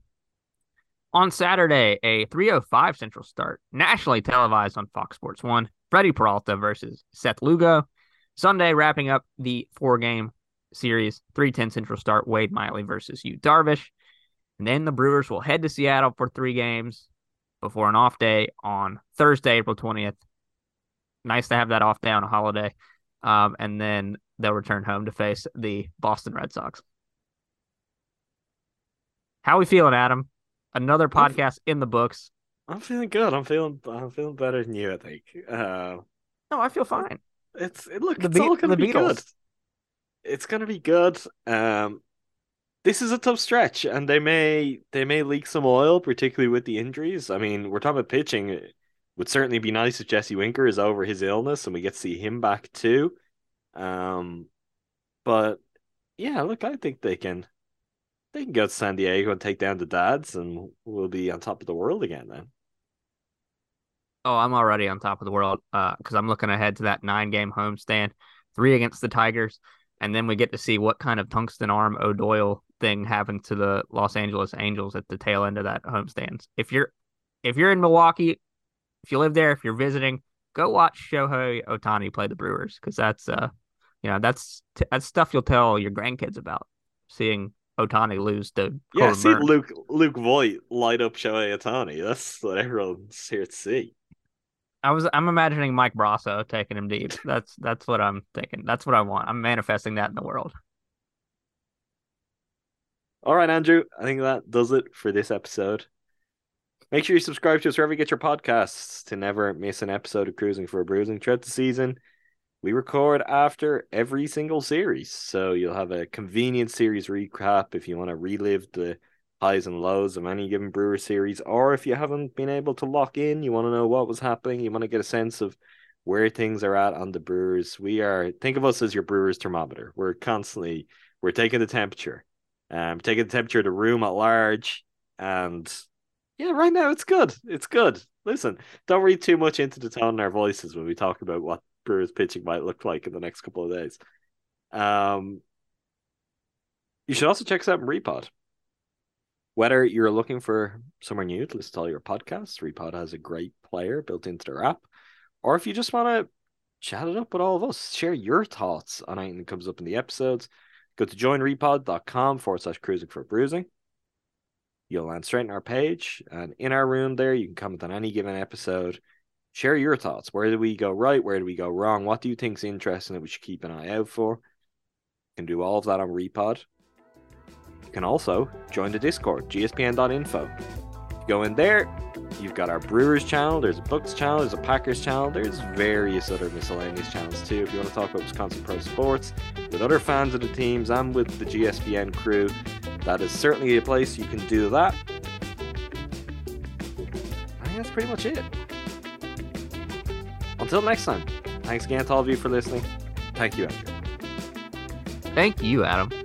On Saturday, a 305 Central start, nationally televised on Fox Sports 1, Freddie Peralta versus Seth Lugo. Sunday, wrapping up the four game series, 310 Central start, Wade Miley versus Yu Darvish. And then the Brewers will head to Seattle for three games before an off day on Thursday, April 20th. Nice to have that off day on a holiday. Um, and then they'll return home to face the Boston Red Sox. How we feeling, Adam? Another podcast in the books. I'm feeling good. I'm feeling, I'm feeling better than you. I think. Uh, No, I feel fine. It's it, look, The it's Be- all gonna be good. It's gonna be good. Um, this is a tough stretch, and they may they may leak some oil, particularly with the injuries. I mean, we're talking about pitching. It would certainly be nice if Jesse Winker is over his illness and we get to see him back too. Um, but yeah, look, I think they can they can go to San Diego and take down the dads, and we'll be on top of the world again then. Oh, I'm already on top of the world uh, because I'm looking ahead to that nine game homestand, three against the Tigers, and then we get to see what kind of tungsten arm O'Doyle thing happened to the Los Angeles Angels at the tail end of that homestand. If you're if you're in Milwaukee, if you live there, if you're visiting, go watch Shohei Ohtani play the Brewers because that's uh you know that's that's stuff you'll tell your grandkids about seeing Ohtani lose to Yeah, see. Luke Luke Voit light up Shohei Ohtani. That's what everyone's here to see. I was I'm imagining Mike Brosseau taking him deep. That's that's what I'm thinking. That's what I want. I'm manifesting that in the world. All right, Andrew. I think that does it for this episode. Make sure you subscribe to us wherever you get your podcasts to never miss an episode of Crewsing for a Brewsing throughout the season. We record after every single series, so you'll have a convenient series recap if you want to relive the highs and lows of any given Brewer series, or if you haven't been able to lock in, you want to know what was happening, you want to get a sense of where things are at on the Brewers. We are think of us as your Brewers thermometer. We're constantly we're taking the temperature, um, taking the temperature of the room at large, and yeah, right now it's good. It's good. Listen, don't read too much into the tone in our voices when we talk about what Brewers pitching might look like in the next couple of days. Um, you should also check us out in Repod. Whether you're looking for somewhere new to listen to all your podcasts, Repod has a great player built into their app. Or if you just want to chat it up with all of us, share your thoughts on anything that comes up in the episodes, go to joinrepod.com forward slash Crewsing for Brewsing. You'll land straight in our page, and in our room there, you can comment on any given episode. Share your thoughts. Where do we go right? Where do we go wrong? What do you think is interesting that we should keep an eye out for? You can do all of that on Repod. You can also join the Discord, gspn.info. Go in there, you've got our Brewers channel, there's a Bucks channel, there's a Packers channel, there's various other miscellaneous channels too. If you want to talk about Wisconsin Pro Sports with other fans of the teams and with the GSPN crew, that is certainly a place you can do that. I think that's pretty much it. Until next time, thanks again to all of you for listening. Thank you, Andrew. Thank you, Adam.